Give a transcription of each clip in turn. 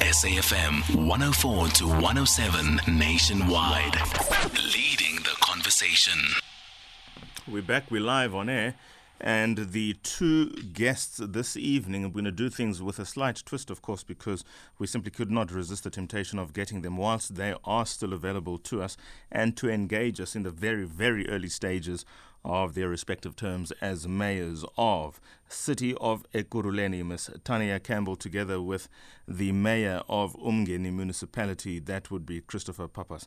SAFM 104 to 107 nationwide. Leading the conversation. We're back, we're live on air. And the two guests this evening, I'm going to do things with a slight twist, of course, because we simply could not resist the temptation of getting them whilst they are still available to us and to engage us in the very, very early stages of their respective terms as mayors of City of Ekurhuleni, Miss Tania Campbell, together with the mayor of Umgeni municipality, that would be Christopher Pappas.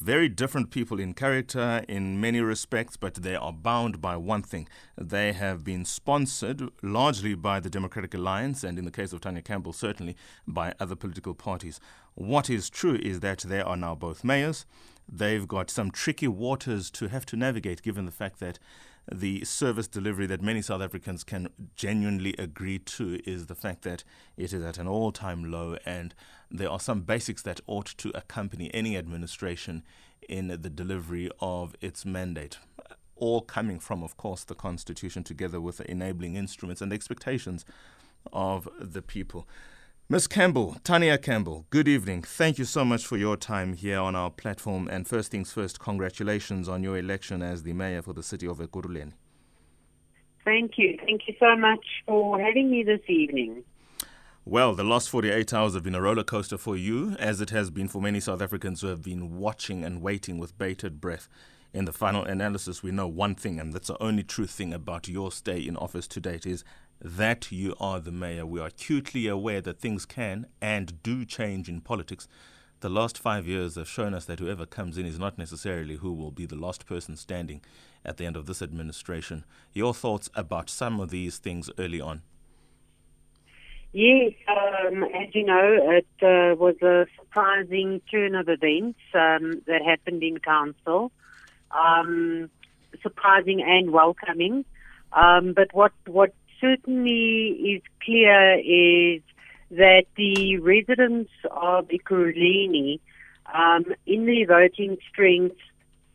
Very different people in character in many respects, but they are bound by one thing. They have been sponsored largely by the Democratic Alliance, and in the case of Tania Campbell, certainly by other political parties. What is true is that they are now both mayors. They've got some tricky waters to have to navigate, given the fact that the service delivery that many South Africans can genuinely agree to is the fact that it is at an all time low, and there are some basics that ought to accompany any administration in the delivery of its mandate. All coming from, of course, the Constitution together with the enabling instruments and the expectations of the people. Ms. Campbell, Tania Campbell, good evening. Thank you so much for your time here on our platform. And first things first, congratulations on your election as the mayor for the city of Ekurhuleni. Thank you. Thank you so much for having me this evening. Well, the last 48 hours have been a roller coaster for you, as it has been for many South Africans who have been watching and waiting with bated breath. In the final analysis, we know one thing, and that's the only true thing about your stay in office to date is that you are the mayor. We are acutely aware that things can and do change in politics. The last five years have shown us that whoever comes in is not necessarily who will be the last person standing at the end of this administration. Your thoughts about some of these things early on? Yes, um, as you know, it uh, was a surprising turn of events um, that happened in council. Um, surprising and welcoming. Um, but what what certainly is clear is that the residents of Ekurhuleni, um, in the voting strength,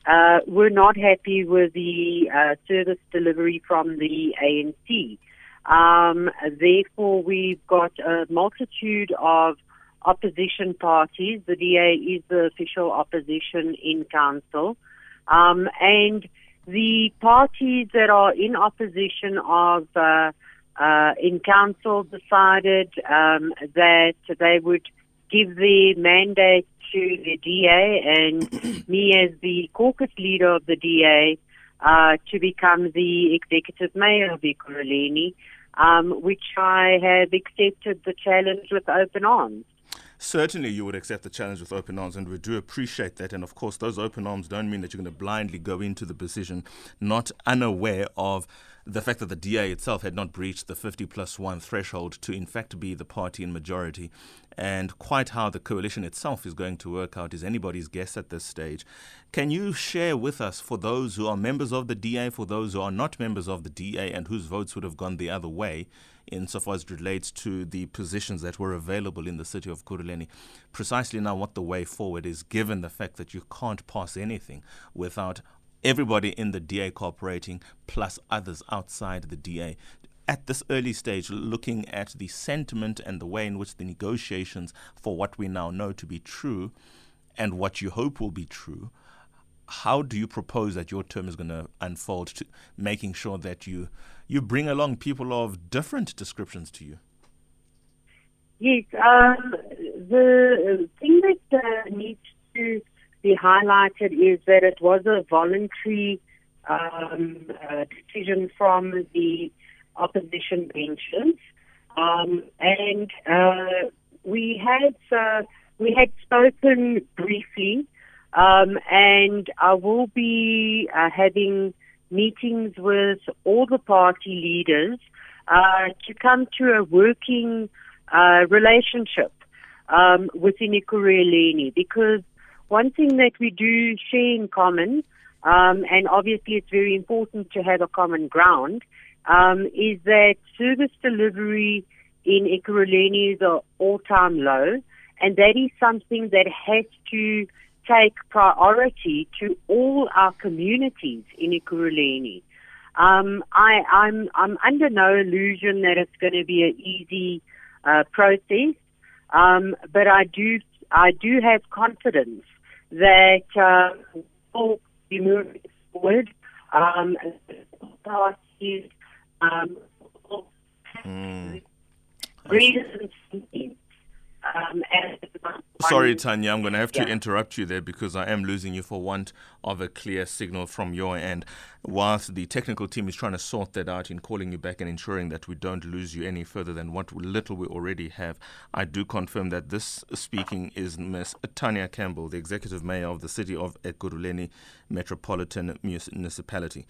uh, were not happy with the uh, service delivery from the ANC. Um, therefore, we've got a multitude of opposition parties. The DA is the official opposition in council. Um, and the parties that are in opposition of uh, uh, in council decided um, that they would give the mandate to the DA and me as the caucus leader of the DA uh, to become the executive mayor of Ekurhuleni, um, which I have accepted the challenge with open arms certainly you would accept the challenge with open arms, and we do appreciate that. And of course, those open arms don't mean that you're going to blindly go into the position not unaware of the fact that the DA itself had not breached the 50 plus 1 threshold to, in fact, be the party in majority. And quite how the coalition itself is going to work out is anybody's guess at this stage. Can you share with us, for those who are members of the DA, for those who are not members of the DA, and whose votes would have gone the other way, insofar as it relates to the positions that were available in the city of Ekurhuleni. Precisely now, what the way forward is, given the fact that you can't pass anything without everybody in the DA cooperating, plus others outside the DA. At this early stage, looking at the sentiment and the way in which the negotiations for what we now know to be true and what you hope will be true, how do you propose that your term is going to unfold to making sure that you you bring along people of different descriptions to you? Yes um, the thing that uh, needs to be highlighted is that it was a voluntary um, uh, decision from the opposition benches. Um, and uh, we had uh, we had spoken briefly um, and I will be uh, having meetings with all the party leaders uh, to come to a working uh, relationship um, within Ekurhuleni. Because one thing that we do share in common, um, and obviously it's very important to have a common ground, um, is that service delivery in Ekurhuleni is an all-time low, and that is something that has to take priority to all our communities in Ekurhuleni. Um, I, I'm, I'm under no illusion that it's going to be an easy uh, process. Um, but I do, I do have confidence that uh, we'll be moving forward. Um, parties um, Mm. reasons. Um, and Sorry, Tania, I'm going to have to Yeah. interrupt you there because I am losing you for want of a clear signal from your end. Whilst the technical team is trying to sort that out in calling you back and ensuring that we don't lose you any further than what little we already have, I do confirm that this speaking is Miss Tania Campbell, the executive mayor of the city of Ekurhuleni Metropolitan Municipality.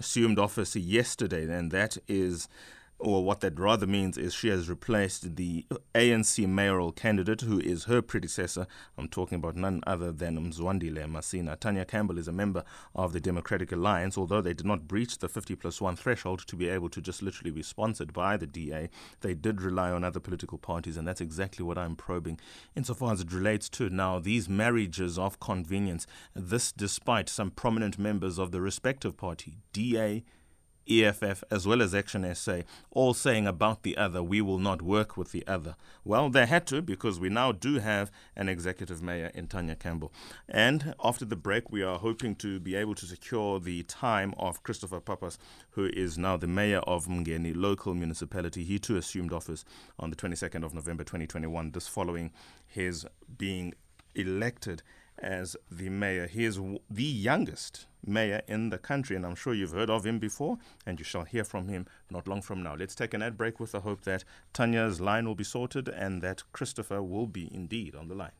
Assumed office yesterday, and that is or what that rather means is she has replaced the ANC mayoral candidate who is her predecessor. I'm talking about none other than Mzwandile Masina. Tania Campbell is a member of the Democratic Alliance, although they did not breach the 50 plus 1 threshold to be able to just literally be sponsored by the DA. They did rely on other political parties, and that's exactly what I'm probing insofar as it relates to now these marriages of convenience. This despite some prominent members of the respective party, DA, EFF as well as Action SA, all saying about the other, we will not work with the other. Well, they had to because we now do have an executive mayor in Tania Campbell. And after the break, we are hoping to be able to secure the time of Christopher Pappas, who is now the mayor of Mngeni local municipality. He too assumed office on the 22nd of November 2021, this following his being elected as the mayor. He is w- the youngest mayor in the country, and I'm sure you've heard of him before, and you shall hear from him not long from now. Let's take an ad break with the hope that Tania's line will be sorted and that Christopher will be indeed on the line.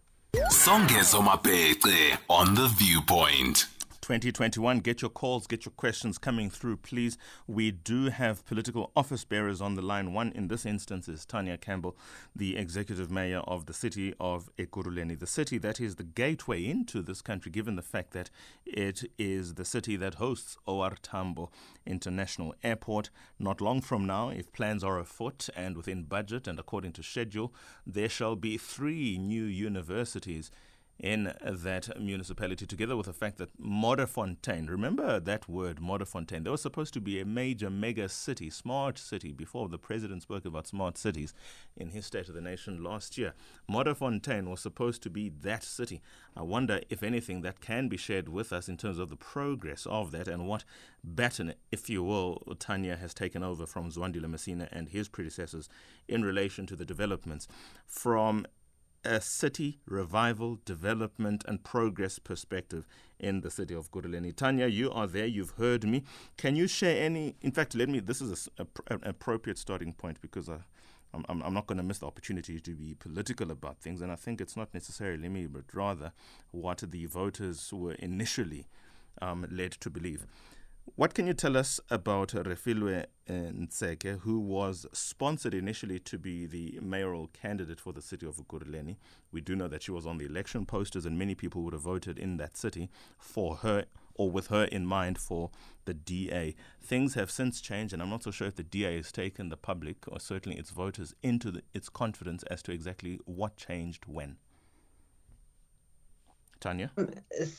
Songezo Mapete on the viewpoint. 2021. Get your calls, get your questions coming through, please. We do have political office bearers on the line. One in this instance is Tania Campbell, the executive mayor of the city of Ekurhuleni, the city that is the gateway into this country, given the fact that it is the city that hosts OR Tambo International Airport. Not long from now, if plans are afoot and within budget and according to schedule, there shall be three new universities in that municipality, together with the fact that Modderfontein, remember that word, Modderfontein, there was supposed to be a major mega city, smart city, before the president spoke about smart cities in his State of the Nation last year. Modderfontein was supposed to be that city. I wonder if anything that can be shared with us in terms of the progress of that and what baton, if you will, Tania has taken over from Mzwandile Masina and his predecessors in relation to the developments from a city revival, development, and progress perspective in the city of Ekurhuleni. Tania, you are there. You've heard me. Can you share any? In fact, let me. This is a a an appropriate starting point because I. I'm, I'm I'm not going to miss the opportunity to be political about things, and I think it's not necessarily me, but rather what the voters were initially um, led to believe. What can you tell us about Refiloe uh, Nt'sekhe, who was sponsored initially to be the mayoral candidate for the city of Ekurhuleni? We do know that she was on the election posters, and many people would have voted in that city for her or with her in mind for the DA. Things have since changed, and I'm not so sure if the DA has taken the public or certainly its voters into the, its confidence as to exactly what changed when. Tania?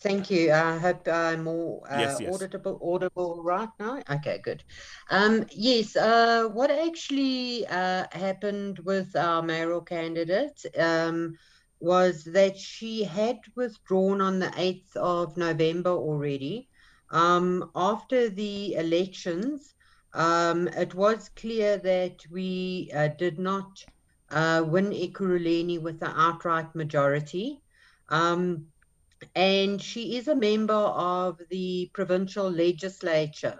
Thank you. I hope I'm more uh, Yes, yes. audible, audible right now. Okay, good. Um, yes, uh, what actually uh, happened with our mayoral candidate um, was that she had withdrawn on the 8th of November already. Um, after the elections, um, it was clear that we uh, did not uh, win Ekurhuleni with an outright majority. Um, and she is a member of the provincial legislature.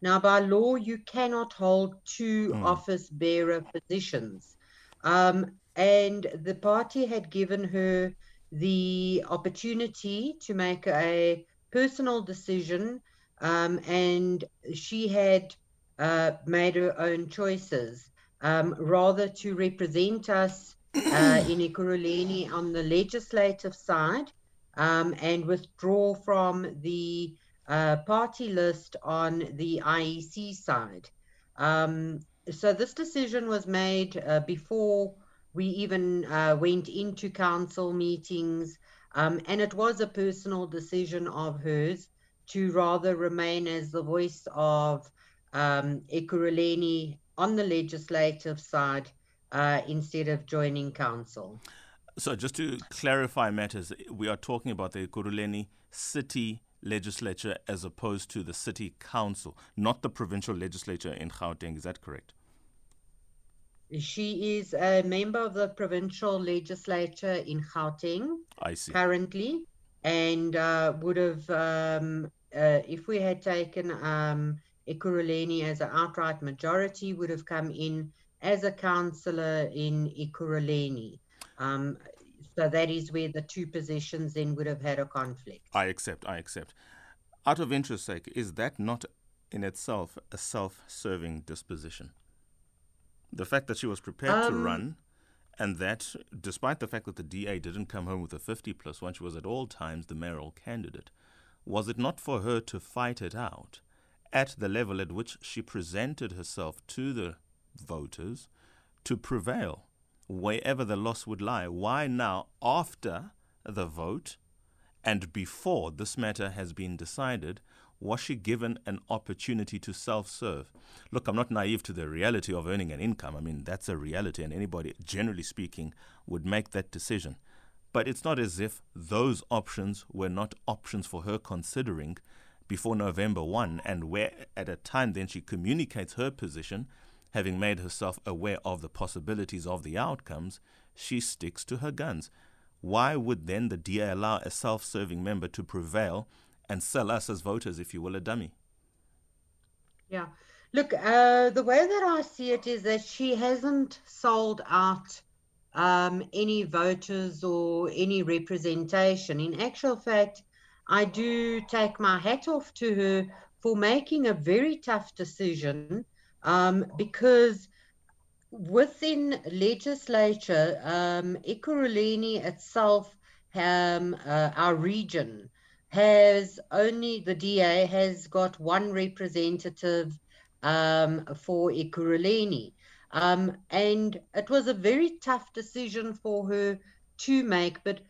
Now, by law, you cannot hold two Mm. office bearer positions. Um, and the party had given her the opportunity to make a personal decision, um, and she had uh, made her own choices, um, rather to represent us uh, in Ekurhuleni on the legislative side um, and withdraw from the uh, party list on the IEC side. Um, so this decision was made uh, before we even uh, went into council meetings, um, and it was a personal decision of hers to rather remain as the voice of um, on the legislative side uh, instead of joining council. So, just to clarify matters, we are talking about the Ekurhuleni city legislature as opposed to the city council, not the provincial legislature in Gauteng. Is that correct? She is a member of the provincial legislature in Gauteng. I see. Currently, and uh, would have, um, uh, if we had taken um, Ekurhuleni as an outright majority, would have come in as a councillor in Ekurhuleni. Um, so that is where the two positions then would have had a conflict. I accept, I accept. Out of interest sake, is that not in itself a self serving disposition? The fact that she was prepared um, to run and that despite the fact that the DA didn't come home with a 50 plus one, she was at all times the mayoral candidate. Was it not for her to fight it out at the level at which she presented herself to the voters to prevail? Wherever the loss would lie. Why now, after the vote and before this matter has been decided, was she given an opportunity to self serve? Look, I'm not naive to the reality of earning an income. I mean, that's a reality, and anybody, generally speaking, would make that decision. But it's not as if those options were not options for her considering before November 1, and where at a time then she communicates her position having made herself aware of the possibilities of the outcomes, she sticks to her guns. Why would then the DA allow a self serving member to prevail and sell us as voters, if you will, a dummy? Yeah. Look, uh, the way that I see it is that she hasn't sold out um, any voters or any representation. In actual fact, I do take my hat off to her for making a very tough decision um, because within legislature, um, itself, um, uh, our region, has only the DA has got one representative um, for Ekurhuleni. Um, and it was a very tough decision for her to make. But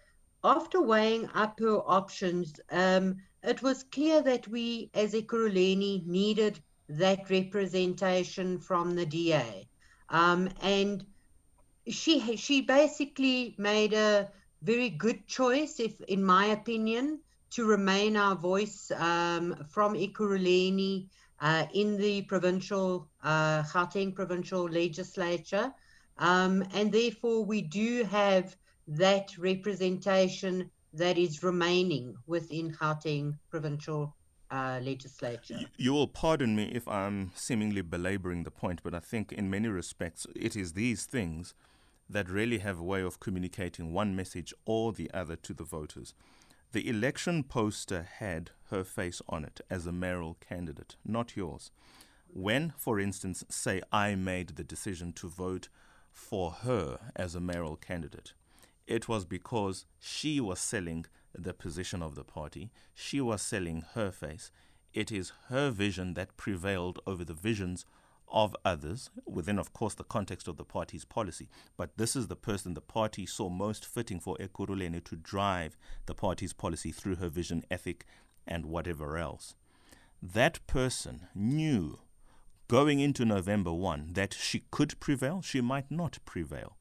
after weighing up her options, um, it was clear that we, as Ekurhuleni, needed that representation from the DA. Um, and she she basically made a very good choice, if in my opinion, to remain our voice um, from Ekurhuleni uh, in the provincial uh, Gauteng provincial legislature, um, and therefore we do have that representation that is remaining within Gauteng provincial uh, legislature. You will pardon me if I'm seemingly belaboring the point, but I think in many respects it is these things that really have a way of communicating one message or the other to the voters. The election poster had her face on it as a mayoral candidate, not yours. When, for instance, say I made the decision to vote for her as a mayoral candidate, it was because she was selling the position of the party. She was selling her face. It is her vision that prevailed over the visions of others, within, of course, the context of the party's policy. But this is the person the party saw most fitting for Ekurhuleni to drive the party's policy through her vision, ethic, and whatever else. That person knew going into November 1 that she could prevail, she might not prevail.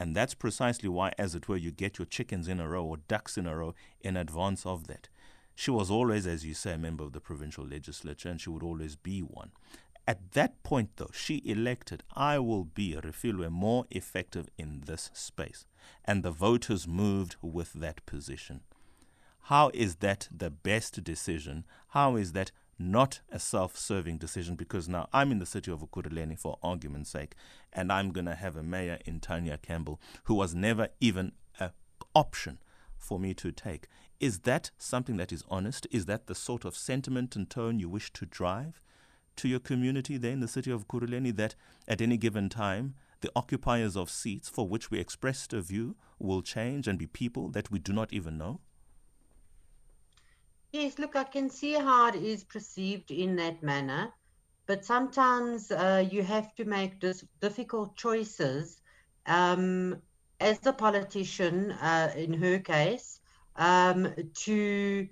And that's precisely why, as it were, you get your chickens in a row or ducks in a row in advance of that. She was always, as you say, a member of the provincial legislature, and she would always be one. At that point, though, she elected, I will be, Refiloe, more effective in this space. And the voters moved with that position. How is that the best decision? How is that not a self serving decision because now I'm in the city of Ekurhuleni for argument's sake, and I'm going to have a mayor in Tania Campbell who was never even an option for me to take. Is that something that is honest? Is that the sort of sentiment and tone you wish to drive to your community there in the city of Ekurhuleni that at any given time the occupiers of seats for which we expressed a view will change and be people that we do not even know? Yes, look, I can see how it is perceived in that manner, but sometimes uh, you have to make dis- difficult choices. Um, as a politician, uh, in her case, um, to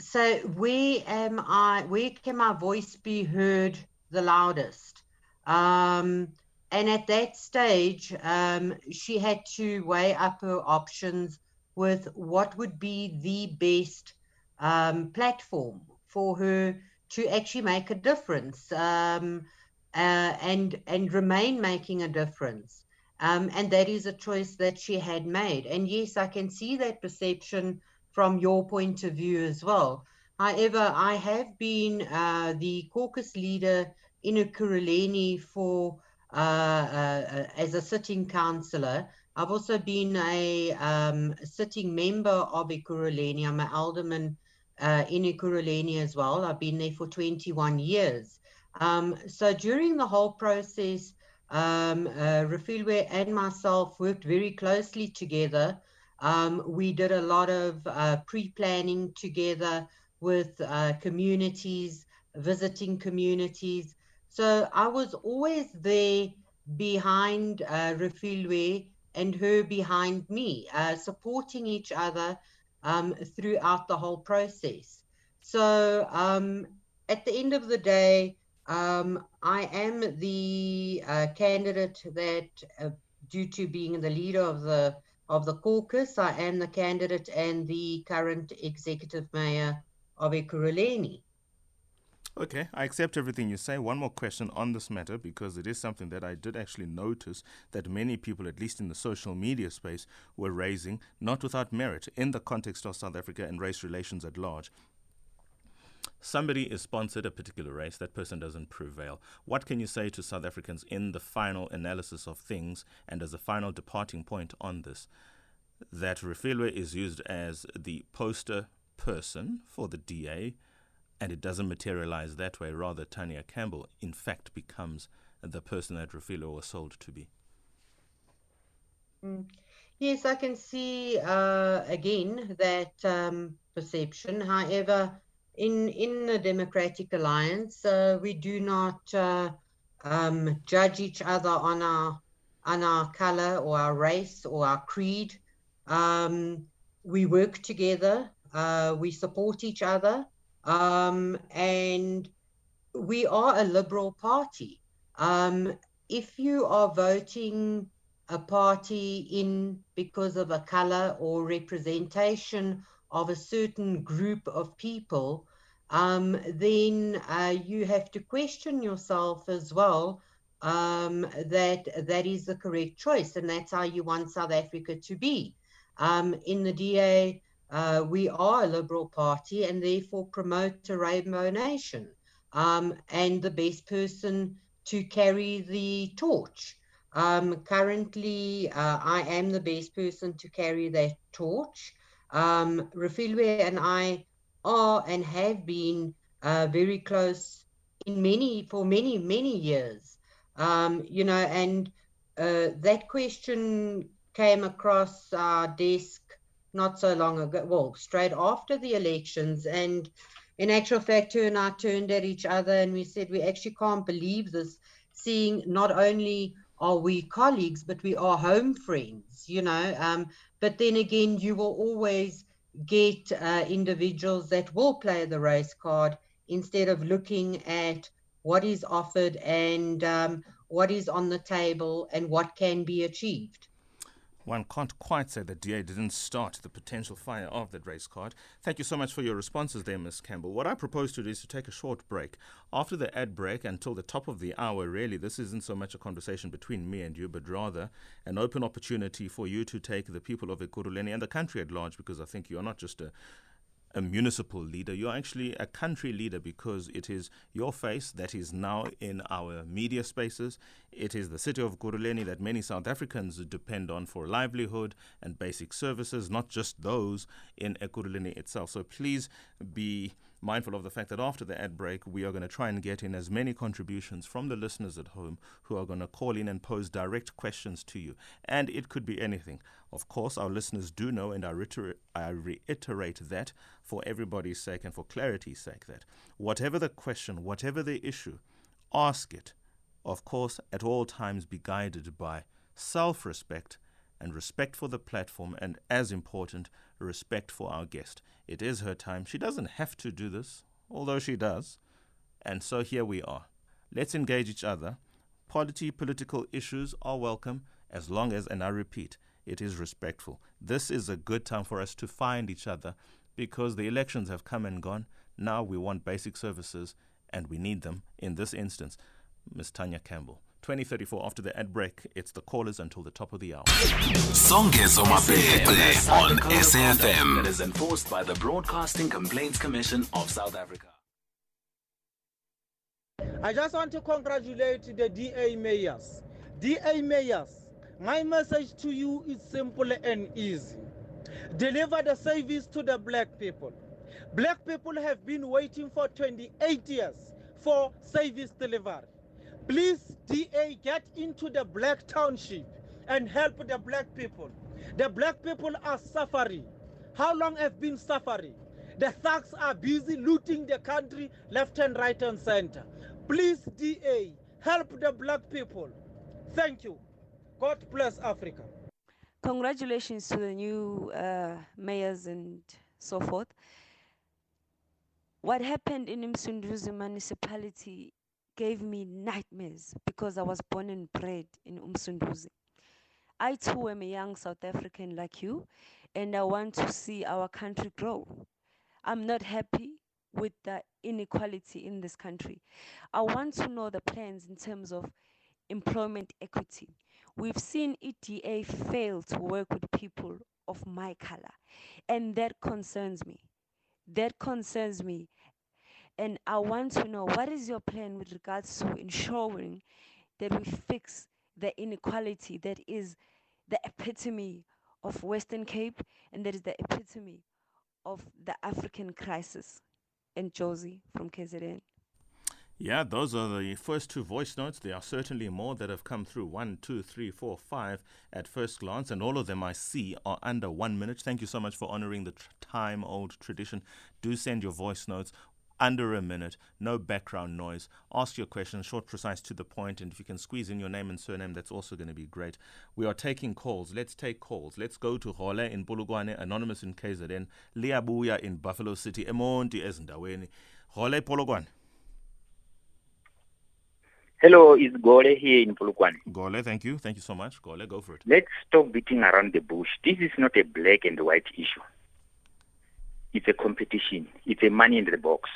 say where am I? Where can my voice be heard the loudest? Um, and at that stage, um, she had to weigh up her options with what would be the best um, platform for her to actually make a difference um, uh, and and remain making a difference. Um, and that is a choice that she had made. And yes, I can see that perception from your point of view as well. However, I have been uh, the caucus leader in Ekurhuleni for uh, uh, as a sitting councillor. I've also been a um, sitting member of Ekurhuleni. I'm an alderman uh, in Ekurhuleni as well. I've been there for 21 years. Um, so during the whole process, um, uh, Refiloe and myself worked very closely together. Um, we did a lot of uh, pre-planning together with uh, communities, visiting communities. So I was always there behind uh, Refiloe and her behind me, uh, supporting each other um, throughout the whole process. So um, at the end of the day, um, I am the uh, candidate that, uh, due to being the leader of the of the caucus, I am the candidate and the current executive mayor of Ekurhuleni. Okay, I accept everything you say. One more question on this matter because it is something that I did actually notice that many people, at least in the social media space, were raising, not without merit, in the context of South Africa and race relations at large. Somebody is sponsored a particular race, that person doesn't prevail. What can you say to South Africans in the final analysis of things and as a final departing point on this? That Refiloe is used as the poster person for the DA and it doesn't materialize that way. Rather, Tania Campbell, in fact, becomes the person that Refiloe was sold to be. Mm. Yes, I can see uh, again that um, perception. However, in in the Democratic Alliance, uh, we do not uh, um, judge each other on our on our color or our race or our creed. Um, we work together. Uh, we support each other. Um, and we are a liberal party. Um, if you are voting a party in because of a color or representation of a certain group of people, um, then uh, you have to question yourself as well um, that that is the correct choice, and that's how you want South Africa to be. Um, in the DA, uh, we are a Liberal Party and therefore promote a rainbow nation. Um, and the best person to carry the torch. Um, currently, uh, I am the best person to carry that torch. Um, Refiloe and I are and have been uh, very close in many for many many years. Um, you know, and uh, that question came across our desk not so long ago, well, straight after the elections. And in actual fact, her and I turned at each other and we said, we actually can't believe this, seeing not only are we colleagues, but we are home friends, you know. Um, but then again, you will always get uh, individuals that will play the race card instead of looking at what is offered and um, what is on the table and what can be achieved one can't quite say that DA didn't start the potential fire of that race card. Thank you so much for your responses there, Ms. Campbell. What I propose to do is to take a short break. After the ad break until the top of the hour, really, this isn't so much a conversation between me and you, but rather an open opportunity for you to take the people of Ekurhuleni and the country at large, because I think you're not just a a municipal leader. You're actually a country leader because it is your face that is now in our media spaces. It is the city of Ekurhuleni that many South Africans depend on for livelihood and basic services, not just those in Ekurhuleni itself. So please be mindful of the fact that after the ad break, we are going to try and get in as many contributions from the listeners at home who are going to call in and pose direct questions to you. And it could be anything. Of course, our listeners do know, and I reiterate, I reiterate that for everybody's sake and for clarity's sake, that whatever the question, whatever the issue, ask it. Of course, at all times be guided by self respect and respect for the platform, and as important, respect for our guest. It is her time. She doesn't have to do this, although she does. And so here we are. Let's engage each other Party political issues are welcome as long as, and I repeat, it is respectful. This is a good time for us to find each other because the elections have come and gone. Now we want basic services and we need them in this instance. Ms. Tania Campbell. 2034 after the ad break. It's the callers until the top of the hour. Songezo Mapete on SAFM. That is enforced by the Broadcasting Complaints Commission of South Africa. I just want to congratulate the DA mayors. DA mayors, my message to you is simple and easy. Deliver the service to the black people. Black people have been waiting for 28 years for service delivery. Please, DA, get into the black township and help the black people. The black people are suffering. How long have been suffering? The thugs are busy looting the country left and right and center. Please, DA, help the black people. Thank you. God bless Africa. Congratulations to the new uh, mayors and so forth. What happened in Umsunduzi municipality gave me nightmares because I was born and bred in Umsunduzi. I too am a young South African like you, and I want to see our country grow. I'm not happy with the inequality in this country. I want to know the plans in terms of employment equity. We've seen EDA fail to work with people of my color, and that concerns me. That concerns me. And I want to know what is your plan with regards to ensuring that we fix the inequality that is the epitome of Western Cape and that is the epitome of the African crisis. And Josie from KZN. Yeah, those are the first two voice notes. There are certainly more that have come through. One, two, three, four, five at first glance, and all of them I see are under one minute. Thank you so much for honoring the tr- time old tradition. Do send your voice notes under a minute, no background noise. Ask your question, short, precise, to the point, and if you can squeeze in your name and surname, that's also going to be great. We are taking calls. Let's take calls. Let's go to Gole in Polokwane, Anonymous in KZN, Liabuya in Buffalo City, Emonti ezindaweni. Gole Polokwane. Hello, it's Gole here in Polokwane. Gole, thank you. Thank you so much. Gole, go for it. Let's stop beating around the bush. This is not a black and white issue. It's a competition. It's a money in the box.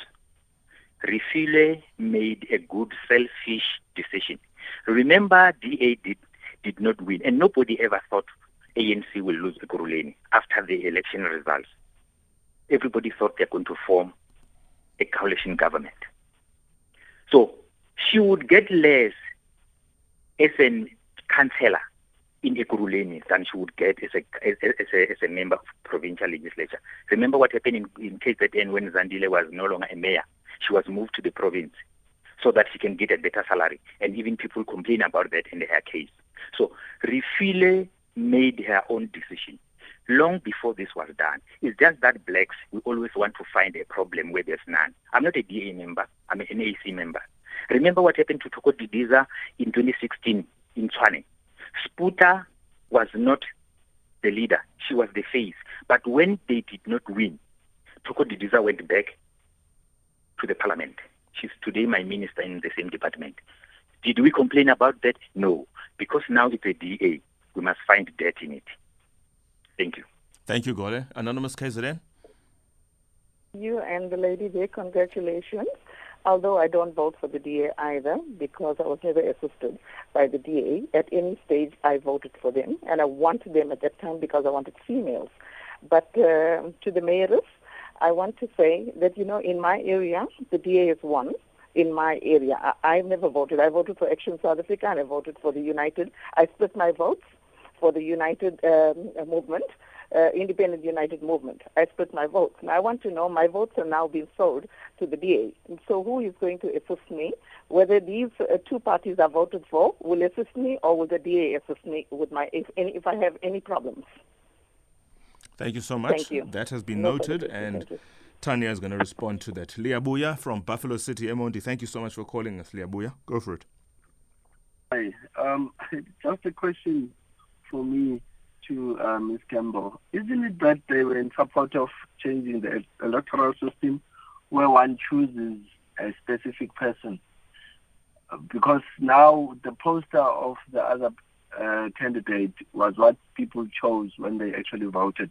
Refile made a good selfish decision. Remember, DA did, did not win, and nobody ever thought ANC will lose Ekurhuleni after the election results. Everybody thought they're going to form a coalition government. So she would get less as a councillor in Ekurhuleni than she would get as a, as, as, a, as a member of provincial legislature. Remember what happened in, in KZN when Zandile was no longer a mayor? She was moved to the province so that she can get a better salary. And even people complain about that in her case. So Refile made her own decision long before this was done. It's just that blacks, we always want to find a problem where there's none. I'm not a DA member. I'm an NAC member. Remember what happened to Thoko Didiza in 2016 in Tshwane? Sputa was not the leader. She was the face. But when they did not win, Thoko Didiza went back to the parliament. She's today my minister in the same department. Did we complain about that? No. Because now it's a DA. We must find dirt in it. Thank you. Thank you, Gole. Anonymous KZN. You and the lady there, congratulations. Although I don't vote for the DA either because I was never assisted by the DA. At any stage, I voted for them, and I wanted them at that time because I wanted females. But uh, to the mayors, I want to say that, you know, in my area, the DA is one. In my area, I, I never voted. I voted for Action South Africa and I voted for the United. I split my votes for the United um, movement, uh, Independent United Movement. I split my votes. And I want to know my votes are now being sold to the DA. And so who is going to assist me? Whether these uh, two parties I voted for will assist me or will the DA assist me with my if, any, if I have any problems? Thank you so much. Thank you. That has been No, noted, and. Tanya is going to respond to that. Leah Liabuya from Buffalo City, Emondi. Thank you so much for calling us, Leah Liabuya. Go for it. Hi. Um, just a question for me to uh, Ms. Campbell. Isn't it that they were in support of changing the electoral system where one chooses a specific person? because now the poster of the other uh, candidate was what people chose when they actually voted.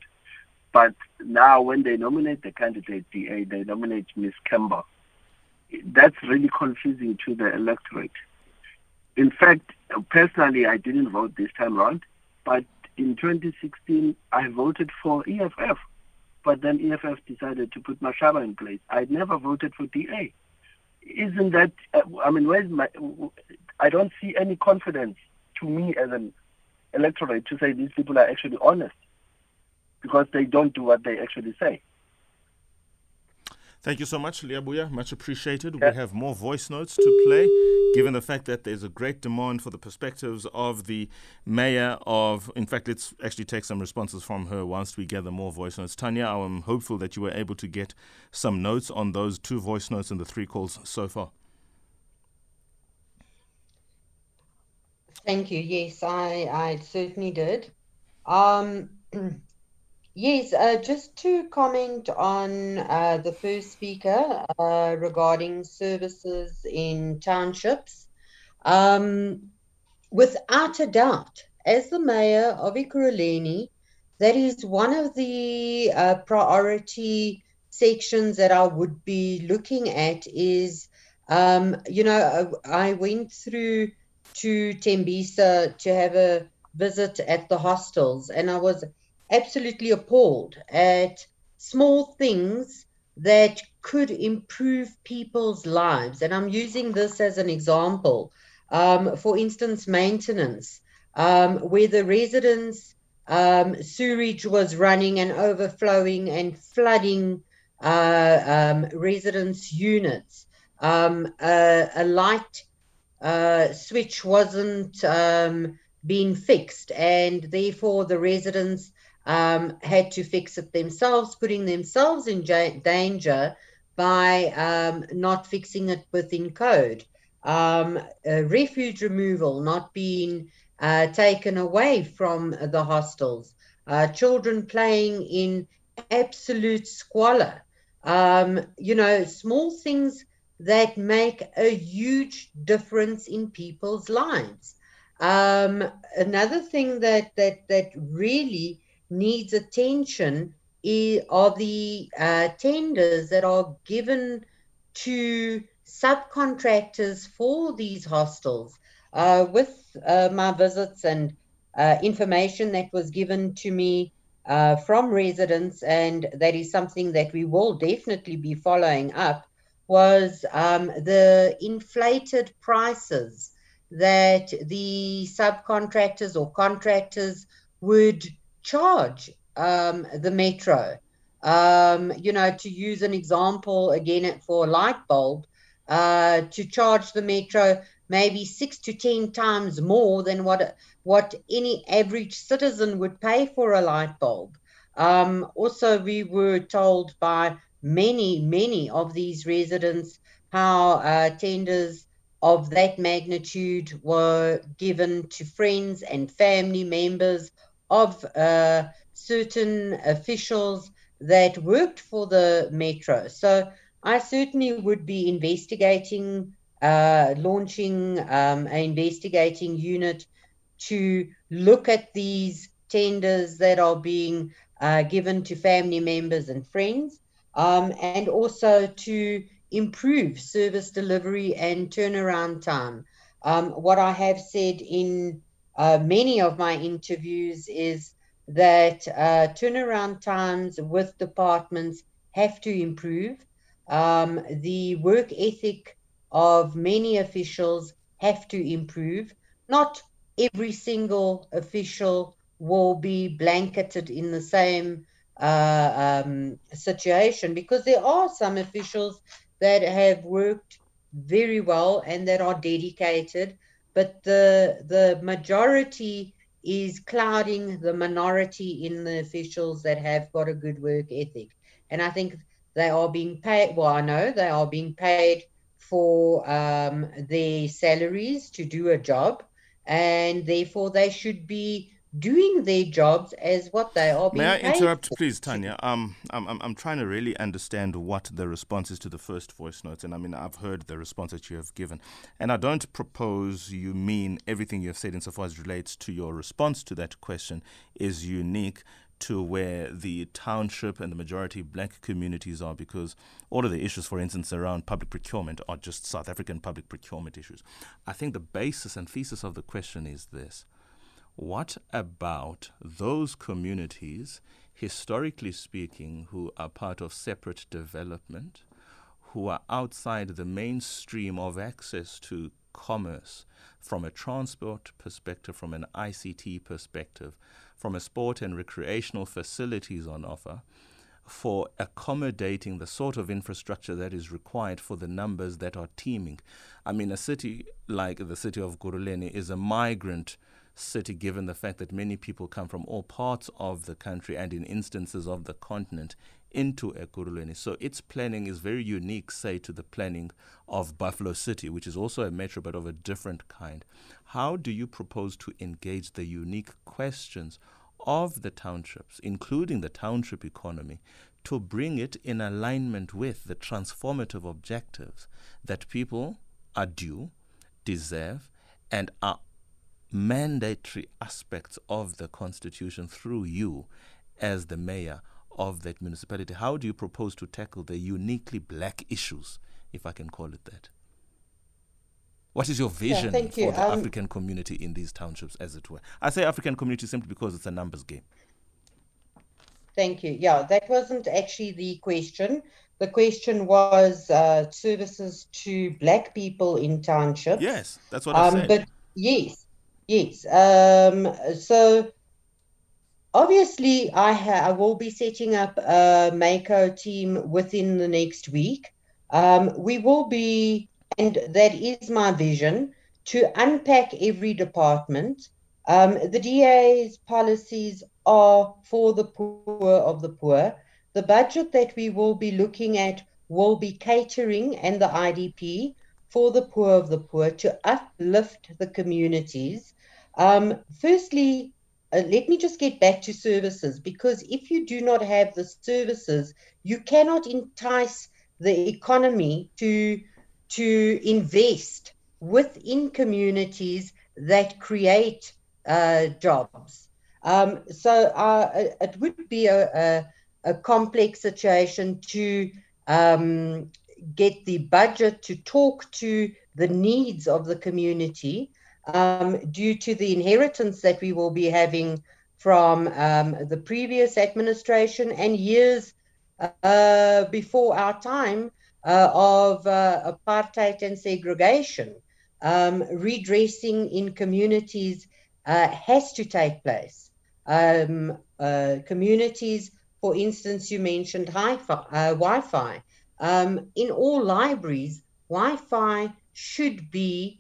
But now, when they nominate the candidate DA, they nominate Ms. Kemba. That's really confusing to the electorate. In fact, personally, I didn't vote this time around, but in 2016, I voted for EFF. But then EFF decided to put Mashaba in place. I never voted for DA. Isn't that, uh, I mean, where's my, I don't see any confidence to me as an electorate to say these people are actually honest because they don't do what they actually say. Thank you so much, Liabuya. Much appreciated. Yeah. We have more voice notes to play, given the fact that there's a great demand for the perspectives of the mayor of. In fact, let's actually take some responses from her whilst we gather more voice notes. Tania, I'm hopeful that you were able to get some notes on those two voice notes and the three calls so far. Thank you. Yes, I, I certainly did. Um, Yes, uh, just to comment on uh, the first speaker uh, regarding services in townships. Um, without a doubt, as the mayor of Ekurhuleni, that is one of the uh, priority sections that I would be looking at is, um, you know, I went through to Tembisa to have a visit at the hostels and I was absolutely appalled at small things that could improve people's lives. And I'm using this as an example. Um, for instance, maintenance, um, where the residents' um, was running and overflowing and flooding uh, um, residents' units. Um, a light uh, switch wasn't um, being fixed, and therefore the residents um, had to fix it themselves, putting themselves in danger by um, not fixing it within code. Um, refuge removal not being uh, taken away from the hostels, uh, children playing in absolute squalor. Um, you know, small things that make a huge difference in people's lives. Um, another thing that that that really needs attention are the uh, tenders that are given to subcontractors for these hostels. Uh, with uh, my visits and uh, information that was given to me uh, from residents, and that is something that we will definitely be following up, was um, the inflated prices that the subcontractors or contractors would charge um, the metro. Um, you know, to use an example again for a light bulb, uh, to charge the metro maybe six to ten times more than what what any average citizen would pay for a light bulb. Um, also, we were told by many, many of these residents how uh, tenders of that magnitude were given to friends and family members of uh, certain officials that worked for the metro. So I certainly would be investigating, uh, launching um, an investigating unit to look at these tenders that are being uh, given to family members and friends, um, and also to improve service delivery and turnaround time. Um, what I have said in uh, many of my interviews is that uh, turnaround times with departments have to improve. Um, the work ethic of many officials have to improve. Not every single official will be blanketed in the same uh, um, situation because there are some officials that have worked very well and that are dedicated but the the majority is clouding the minority in the officials that have got a good work ethic. And I think they are being paid, well, I know they are being paid for um, their salaries to do a job, and therefore they should be doing their jobs as what they are being May I interrupt, for. please, Tania? Um, I'm, I'm, I'm trying to really understand what the response is to the first voice notes. And I mean, I've heard the response that you have given. And I don't propose you mean everything you have said insofar as relates to your response to that question is unique to where the township and the majority black communities are because all of the issues, for instance, around public procurement are just South African public procurement issues. I think the basis and thesis of the question is this. What about those communities, historically speaking, who are part of separate development, who are outside the mainstream of access to commerce from a transport perspective, from an ICT perspective, from a sport and recreational facilities on offer, for accommodating the sort of infrastructure that is required for the numbers that are teeming. I mean, a city like the city of Ekurhuleni is a migrant city given the fact that many people come from all parts of the country and in instances of the continent into Ekurhuleni. So its planning is very unique, say, to the planning of Buffalo City, which is also a metro but of a different kind. How do you propose to engage the unique questions of the townships, including the township economy, to bring it in alignment with the transformative objectives that people are due, deserve, and are mandatory aspects of the Constitution through you as the mayor of that municipality. How do you propose to tackle the uniquely black issues, if I can call it that? What is your vision thank for the Um, African community in these townships, as it were? I say African community simply because it's a numbers game. Thank you. Yeah, that wasn't actually the question. The question was uh, services to black people in townships. Yes, that's what I Um, said. but yes, yes. Um, so obviously, I ha- I will be setting up a Mayco team within the next week. Um, we will be, and that is my vision, to unpack every department. Um, the DA's policies are for the poor of the poor. The budget that we will be looking at will be catering and the IDP for the poor of the poor to uplift the communities. Um, firstly, uh, let me just get back to services because if you do not have the services, you cannot entice the economy to to invest within communities that create uh, jobs. Um, so uh, it- would be a, a, a complex situation to um, get the budget to talk to the needs of the community um, due to the inheritance that we will be having from um, the previous administration and years uh, before our time uh, of uh, apartheid and segregation. Um, redressing in communities uh, has to take place. Um, uh, communities, for instance, you mentioned hi-fi, uh, Wi-Fi. Um, in all libraries, Wi-Fi should be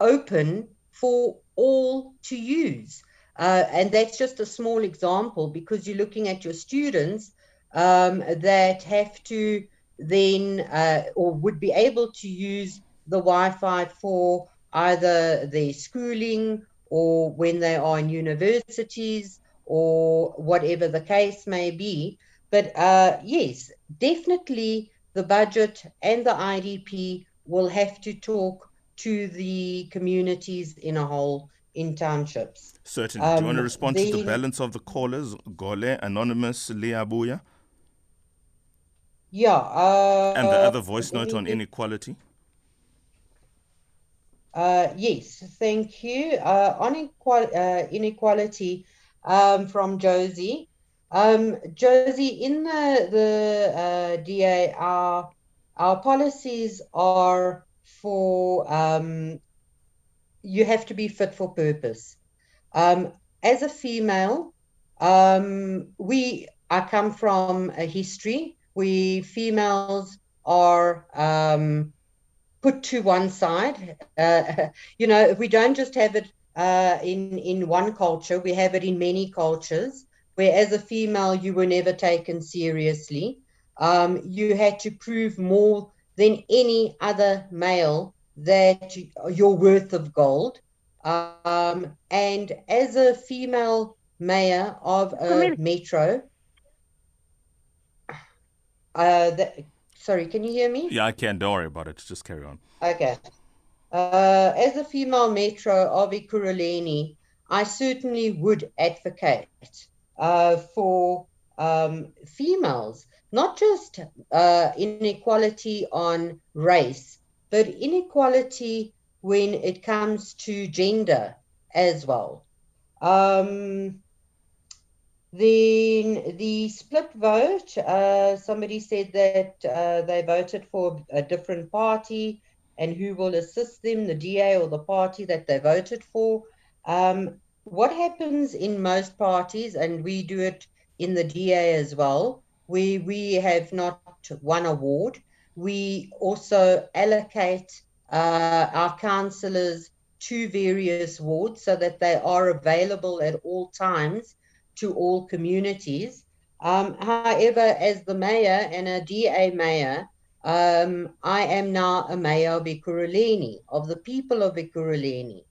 open for all to use. Uh, and that's just a small example because you're looking at your students um, that have to then uh, or would be able to use the Wi-Fi for either their schooling or when they are in universities or whatever the case may be. But uh, yes, definitely the budget and the IDP will have to talk to the communities in a whole in townships. Certainly. Do you want to Um, respond to the balance of the callers? Gole, Anonymous, Liabuya, Yeah. Uh, and the other voice note on inequality? Uh, yes, thank you. Uh, on equal, uh, inequality um, from Josie. Um, Josie, in the, the uh, DA, our, our policies are for um, you have to be fit for purpose. Um, as a female, um, we I come from a history. We females are um, put to one side. Uh, you know, we don't just have it uh, in in one culture. We have it in many cultures. Where as a female, you were never taken seriously. Um, you had to prove more than any other male that you're worth of gold. Um, and as a female mayor of a metro. Uh, the, sorry, can you hear me? Yeah, I can. Don't worry about it. Just carry on. Okay. Uh, as a female metro of Ekurhuleni, I certainly would advocate uh, for um, females, not just uh, inequality on race, but inequality when it comes to gender as well. Um, then the split vote, uh, somebody said that uh, they voted for a different party and who will assist them, the DA or the party that they voted for. Um, what happens in most parties, and we do it in the DA as well, we, we have not one award. We also allocate uh, our councillors to various wards so that they are available at all times to all communities. Um, however, as the mayor and a DA mayor, um, I am now a mayor of Ekurhuleni, of the people of Ekurhuleni.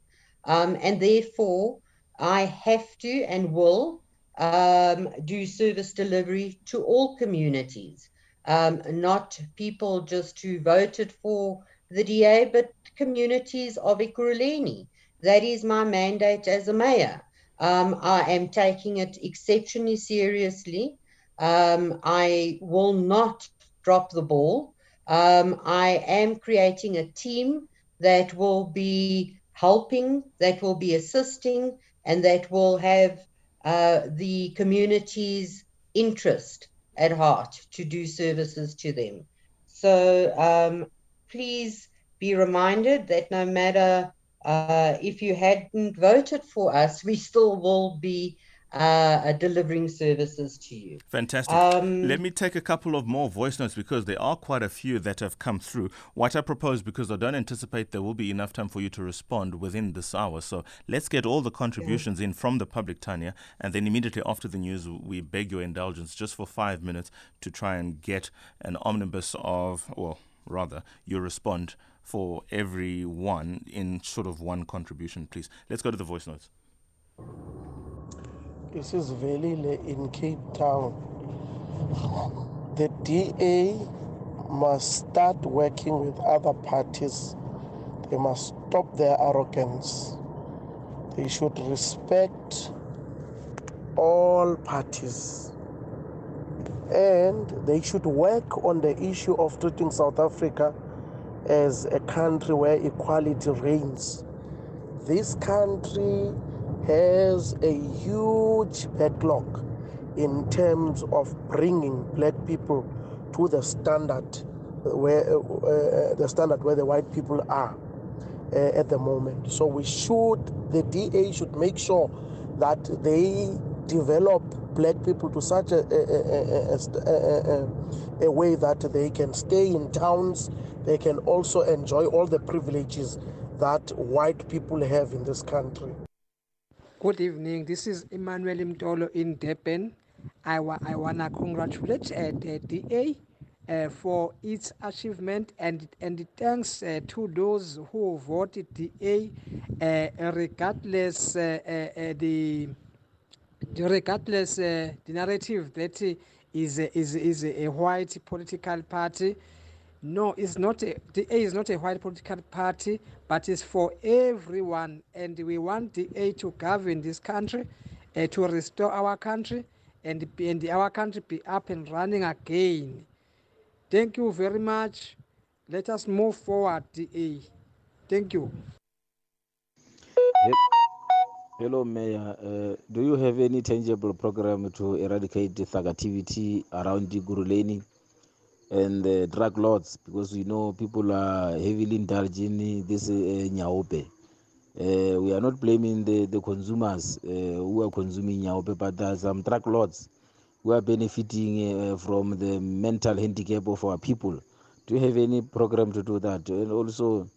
Um, and therefore, I have to and will um, do service delivery to all communities, um, not people just who voted for the DA, but communities of Ekurhuleni. That is my mandate as a mayor. Um, I am taking it exceptionally seriously. Um, I will not drop the ball. Um, I am creating a team that will be helping, that will be assisting, and that will have uh, the community's interest at heart to do services to them. So um, please be reminded that no matter uh, if you hadn't voted for us, we still will be uh, delivering services to you. Fantastic. Um, Let me take a couple of more voice notes because there are quite a few that have come through. What I propose, because I don't anticipate there will be enough time for you to respond within this hour, so let's get all the contributions yeah. in from the public, Tania, and then immediately after the news, we beg your indulgence just for five minutes to try and get an omnibus of, well, rather, you respond for everyone in sort of one contribution, please. Let's go to the voice notes. This is Velile in Cape Town. The DA must start working with other parties. They must stop their arrogance. They should respect all parties. And they should work on the issue of treating South Africa as a country where equality reigns. This country has a huge backlog in terms of bringing black people to the standard where uh, uh, the standard where the white people are uh, at the moment. So we should the DA should make sure that they develop black people to such a, a, a, a, way that they can stay in towns, they can also enjoy all the privileges that white people have in this country. Good evening. This is Emmanuel Mtolo in Durban. I, wa- I want to congratulate uh, the DA uh, for its achievement and, and thanks uh, to those who voted DA uh, regardless uh, uh, the regardless the narrative that is, is, is a white political party no, it's not a, DA is not a white political party, but it's for everyone. And we want DA to govern this country, uh, to restore our country, and, and our country be up and running again. Thank you very much. Let us move forward, DA. Thank you. Hello, Mayor. Uh, do you have any tangible program to eradicate the activity around the Ekurhuleni? And the drug lords because we know people are heavily indulging in this uh, nyaope. Uh, we are not blaming the, the consumers uh, who are consuming nyaope, but there are some drug lords who are benefiting uh, from the mental handicap of our people. Do you have any program to do that? And also,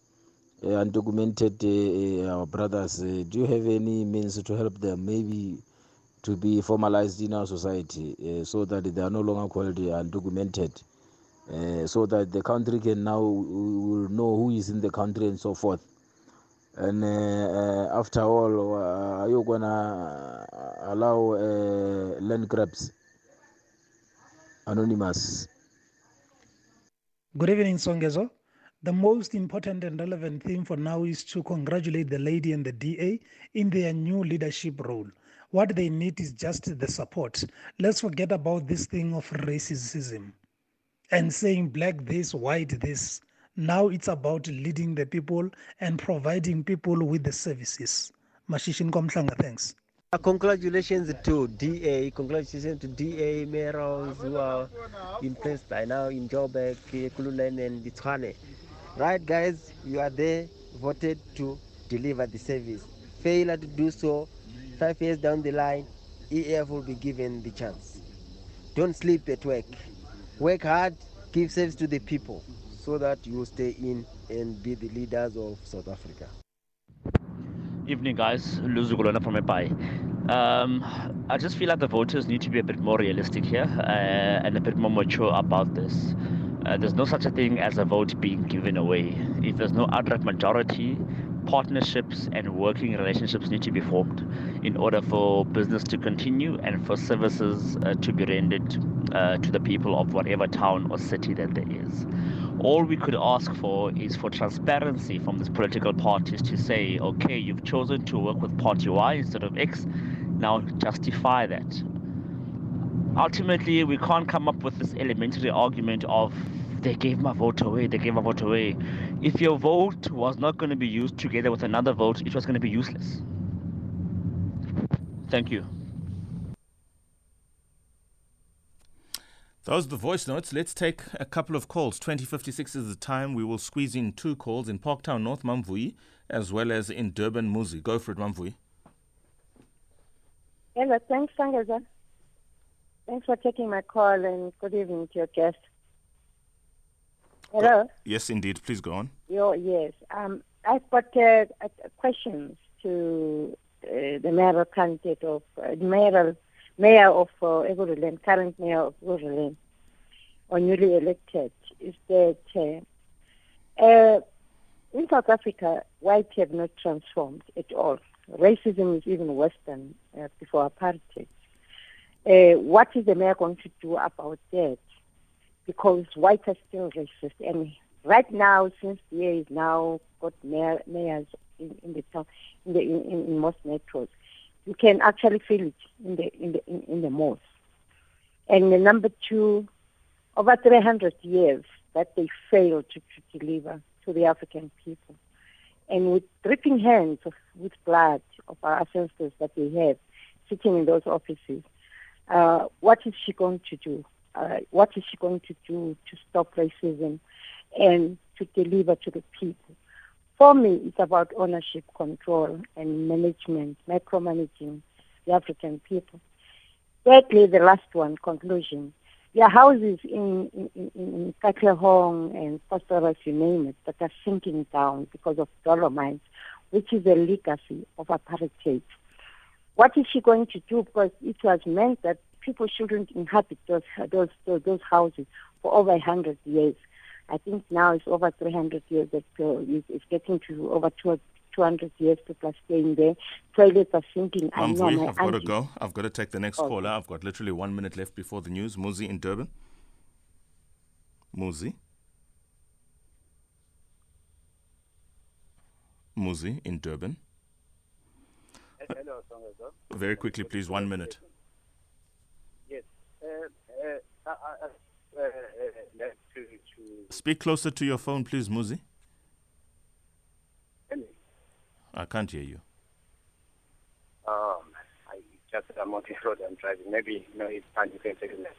uh, undocumented uh, uh, our brothers, do you have any means to help them maybe to be formalized in our society so that they are no longer called undocumented? Uh, so that the country can now will know who is in the country and so forth. And uh, after all, to allow uh, land grabs. Anonymous. Good evening, Songezo. The most important and relevant thing for now is to congratulate the lady and the DA in their new leadership role. What they need is just the support. Let's forget about this thing of racism and saying black this, white this. Now it's about leading the people and providing people with the services. Mashishin Komhlanga, thanks. Uh, congratulations to DA, congratulations to DA mayors who are in place by now in Joburg, Ekurhuleni, and Tshwane. Right, guys, you are there, voted to deliver the service. Failure to do so, five years down the line, EF will be given the chance. Don't sleep at work. Work hard, give service to the people so that you stay in and be the leaders of South Africa. Evening, guys. Luzugulona from Epai. Um, I just feel like the voters need to be a bit more realistic here uh, and a bit more mature about this. Uh, there's no such a thing as a vote being given away. If there's no outright majority, partnerships and working relationships need to be formed in order for business to continue and for services uh, to be rendered uh, to the people of whatever town or city that there is. All we could ask for is for transparency from these political parties to say, okay, you've chosen to work with party Y instead of X, now justify that. Ultimately, we can't come up with this elementary argument of they gave my vote away, they gave my vote away. If your vote was not going to be used together with another vote, it was going to be useless. Thank you. Those are the voice notes. Let's take a couple of calls. 2056 is the time. We will squeeze in two calls in Parktown North, Mamvui, as well as in Durban, Muzi. Go for it, Mamvui. Hello, thanks, Songezo. Thanks for taking my call and good evening to your guest. Hello? Yes, indeed. Please go on. Yo, yes. Um, I've got uh, questions to uh, the mayoral candidate of uh, the mayoral mayor of uh, current mayor of Eguruland, or newly elected, is that uh, uh, in South Africa, whites have not transformed at all. Racism is even worse than uh, before apartheid. Uh, what is the mayor going to do about that? Because whites are still racist. And right now, since the is now got mayor, mayors in, in the town, in, the, in, in most metros, you can actually feel it in the in the in, in the malls. And the number two, over 300 years that they failed to, to deliver to the African people, and with dripping hands of, with blood of our ancestors that we have sitting in those offices, uh, what is she going to do? Uh, what is she going to do to stop racism and to deliver to the people? For me, it's about ownership, control, and management, micromanaging the African people. Thirdly, the last one, conclusion. Are houses in, in, in, Katlehong and Vosloorus, you name it, that are sinking down because of dolomites, which is a legacy of apartheid. What is she going to do? Because it was meant that people shouldn't inhabit those, those, those, those houses for over 100 years. I think now it's over 300 years that uh, it's getting to over 200 years people are staying there. Toilets are sinking. I know Mamvui, my I've got to go. I've got to take the next Okay. caller. I've got literally one minute left before the news. Muzi in Durban. Muzi. Muzi in Durban. Hello, Songezo. Very quickly, please. One minute. To, to Speak closer to your phone, please, Muzi. I can't hear you. Um, I just I'm on the road. I'm driving. Maybe you know it's time you can take the next.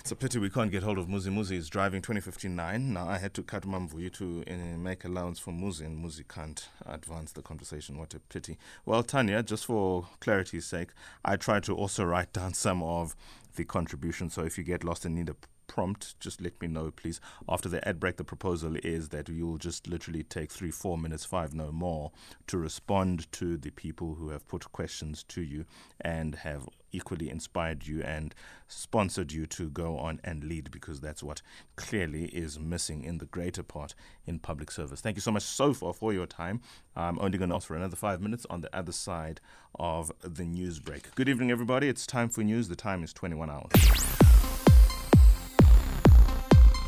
It's a pity we can't get hold of Muzi. Muzi is driving 2059. Now, I had to cut Mamvuyi to uh, make allowance for Muzi, and Muzi can't advance the conversation. What a pity. Well, Tania, just for clarity's sake, I tried to also write down some of the contributions. So if you get lost and need a prompt, just let me know, please. After the ad break, the proposal is that you'll just literally take three, four minutes, five no more, to respond to the people who have put questions to you and have equally inspired you and sponsored you to go on and lead because that's what clearly is missing in the greater part in public service. Thank you so much so far for your time. I'm only going to ask for another five minutes on the other side of the news break. Good evening, everybody. It's time for news. The time is 21 hours.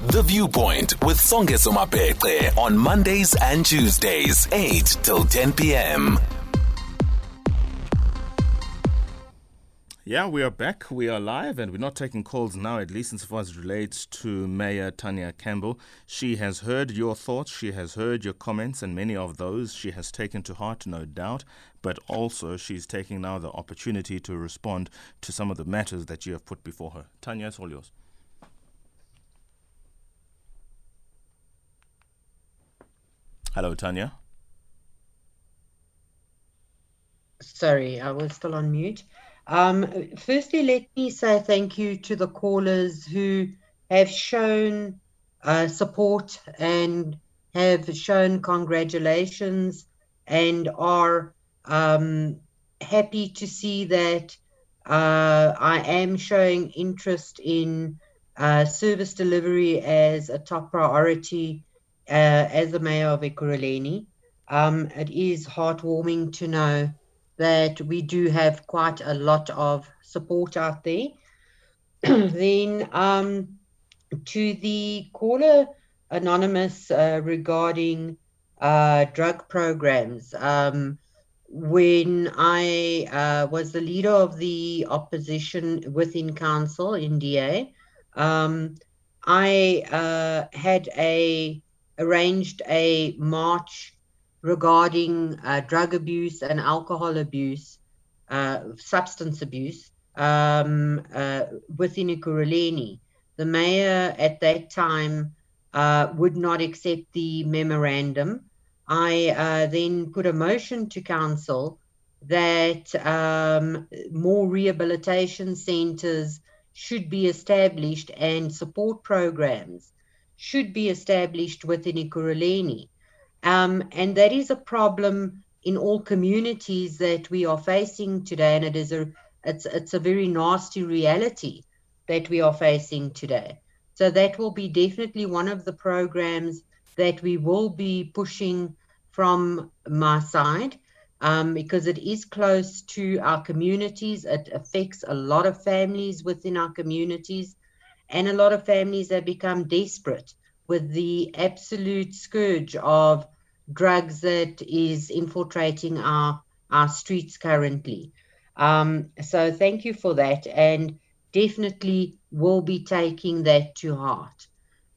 The Viewpoint with Songezo Mapete on Mondays and Tuesdays, 8 till 10 p.m. Yeah, we are back. We are live, and we're not taking calls now, at least insofar as it relates to Mayor Tania Campbell. She has heard your thoughts, she has heard your comments, and many of those she has taken to heart, no doubt. But also, she's taking now the opportunity to respond to some of the matters that you have put before her. Tania, it's all yours. Hello, Tania. Sorry, I was still on mute. Um, firstly, let me say thank you to the callers who have shown uh, support and have shown congratulations and are um, happy to see that uh, I am showing interest in uh, service delivery as a top priority as the mayor of Ekurhuleni. Um, it is heartwarming to know that we do have quite a lot of support out there. then um, to the caller anonymous uh, regarding uh, drug programs. Um, when I uh, was the leader of the opposition within council in DA, um, I uh, had a arranged a march regarding uh, drug abuse and alcohol abuse, uh, substance abuse um, uh, within Ekurhuleni. The mayor at that time uh, would not accept the memorandum. I uh, then put a motion to council that um, more rehabilitation centres should be established and support programs should be established within Ekurhuleni. Um, and that is a problem in all communities that we are facing today, and it is a it's it's a very nasty reality that we are facing today. So that will be definitely one of the programs that we will be pushing from my side um, because it is close to our communities. It affects a lot of families within our communities, and a lot of families have become desperate with the absolute scourge of drugs that is infiltrating our our streets currently. Um, so thank you for that, and definitely will be taking that to heart.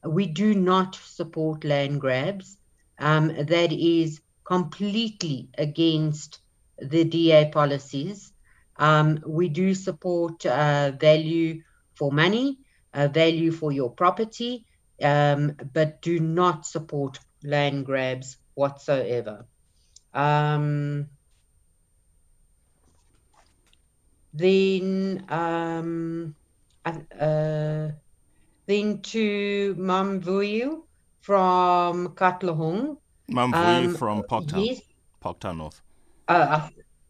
We do not support land grabs. Um, that is completely against the DA policies. Um, we do support uh, value for money, uh, value for your property, um, but do not support land grabs whatsoever. Um, then, um, uh, then to Mamvuyu from Katlehong. Mamvuyu Um, from Parktown. Yes. Parktown North. Uh,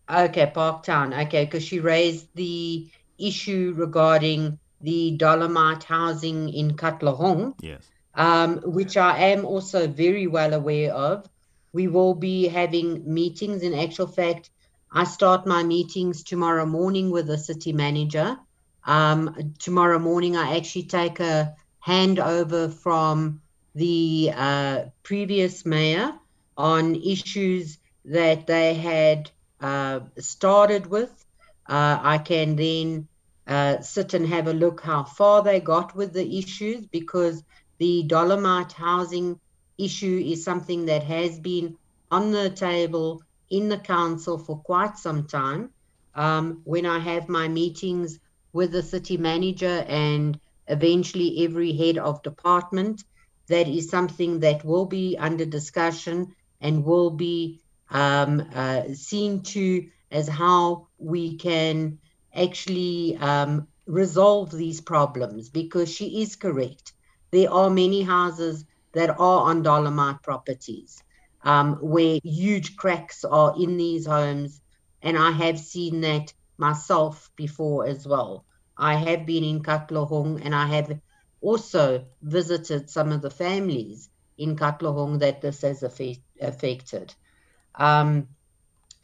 okay, Parktown. Okay, because she raised the issue regarding the Dolomite housing in Katlehong, Yes. um, which I am also very well aware of. We will be having meetings. In actual fact, I start my meetings tomorrow morning with the city manager. Um, tomorrow morning, I actually take a handover from the uh, previous mayor on issues that they had uh, started with. Uh, I can then uh, sit and have a look how far they got with the issues because the Dolomite housing issue is something that has been on the table in the council for quite some time. Um, when I have my meetings with the city manager and eventually every head of department, that is something that will be under discussion and will be um, uh, seen to as how we can actually um, resolve these problems because she is correct. There are many houses that are on dolomite properties um, where huge cracks are in these homes, and I have seen that myself before as well. I have been in Katlehong and I have also visited some of the families in Katlehong that this has affect, affected. Um,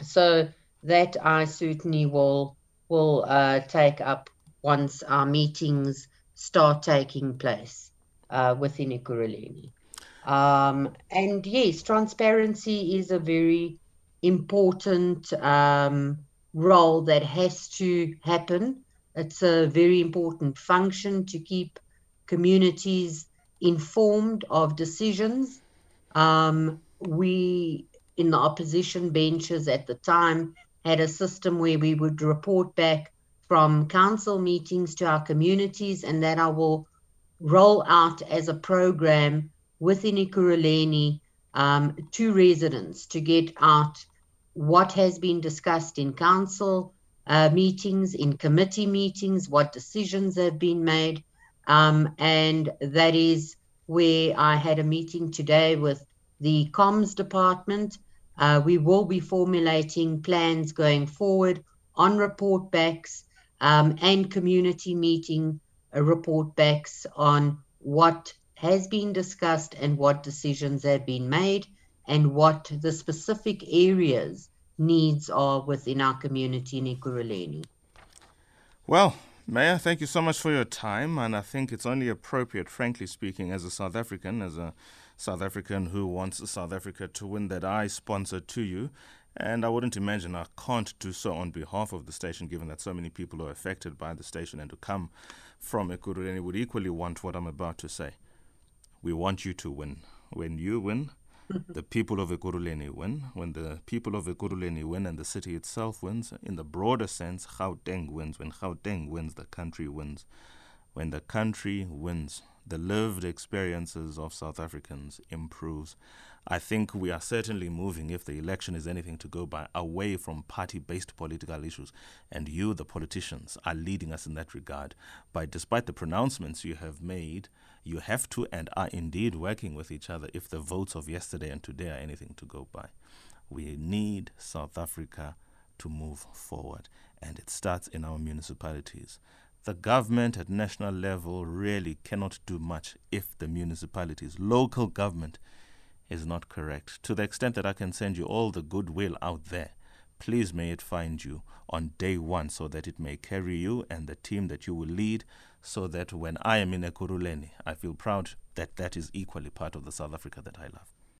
so that I certainly will will uh, take up once our meetings start taking place uh, within Ekurhuleni. Um, and yes, transparency is a very important um, role that has to happen. It's a very important function to keep communities informed of decisions. Um, we, in the opposition benches at the time, had a system where we would report back from council meetings to our communities, and that I will roll out as a program within Ekurhuleni um, to residents to get out what has been discussed in council uh, meetings, in committee meetings, what decisions have been made. Um, and that is where I had a meeting today with the comms department. Uh, we will be formulating plans going forward on report backs um, and community meeting uh, report backs on what has been discussed and what decisions have been made and what the specific areas needs are within our community in Ekurhuleni. Well, Mayor, thank you so much for your time, and I think it's only appropriate, frankly speaking, as a South African, as a South African who wants South Africa to win, that I sponsor to you. And I wouldn't imagine I can't do so on behalf of the station, given that so many people are affected by the station and to come from Ekurhuleni would equally want what I'm about to say. We want you to win. When you win, mm-hmm. the people of Ekurhuleni win. When the people of Ekurhuleni win and the city itself wins, in the broader sense, Gauteng wins. When Gauteng wins, the country wins. When the country wins, the lived experiences of South Africans improves. I think we are certainly moving, if the election is anything to go by, away from party based political issues. And you, the politicians, are leading us in that regard. By despite the pronouncements you have made, you have to and are indeed working with each other if the votes of yesterday and today are anything to go by. We need South Africa to move forward, and it starts in our municipalities. The government at national level really cannot do much if the municipalities, local government, is not correct. To the extent that I can send you all the goodwill out there, please may it find you on day one so that it may carry you and the team that you will lead so that when I am in Ekurhuleni, I feel proud that that is equally part of the South Africa that I love.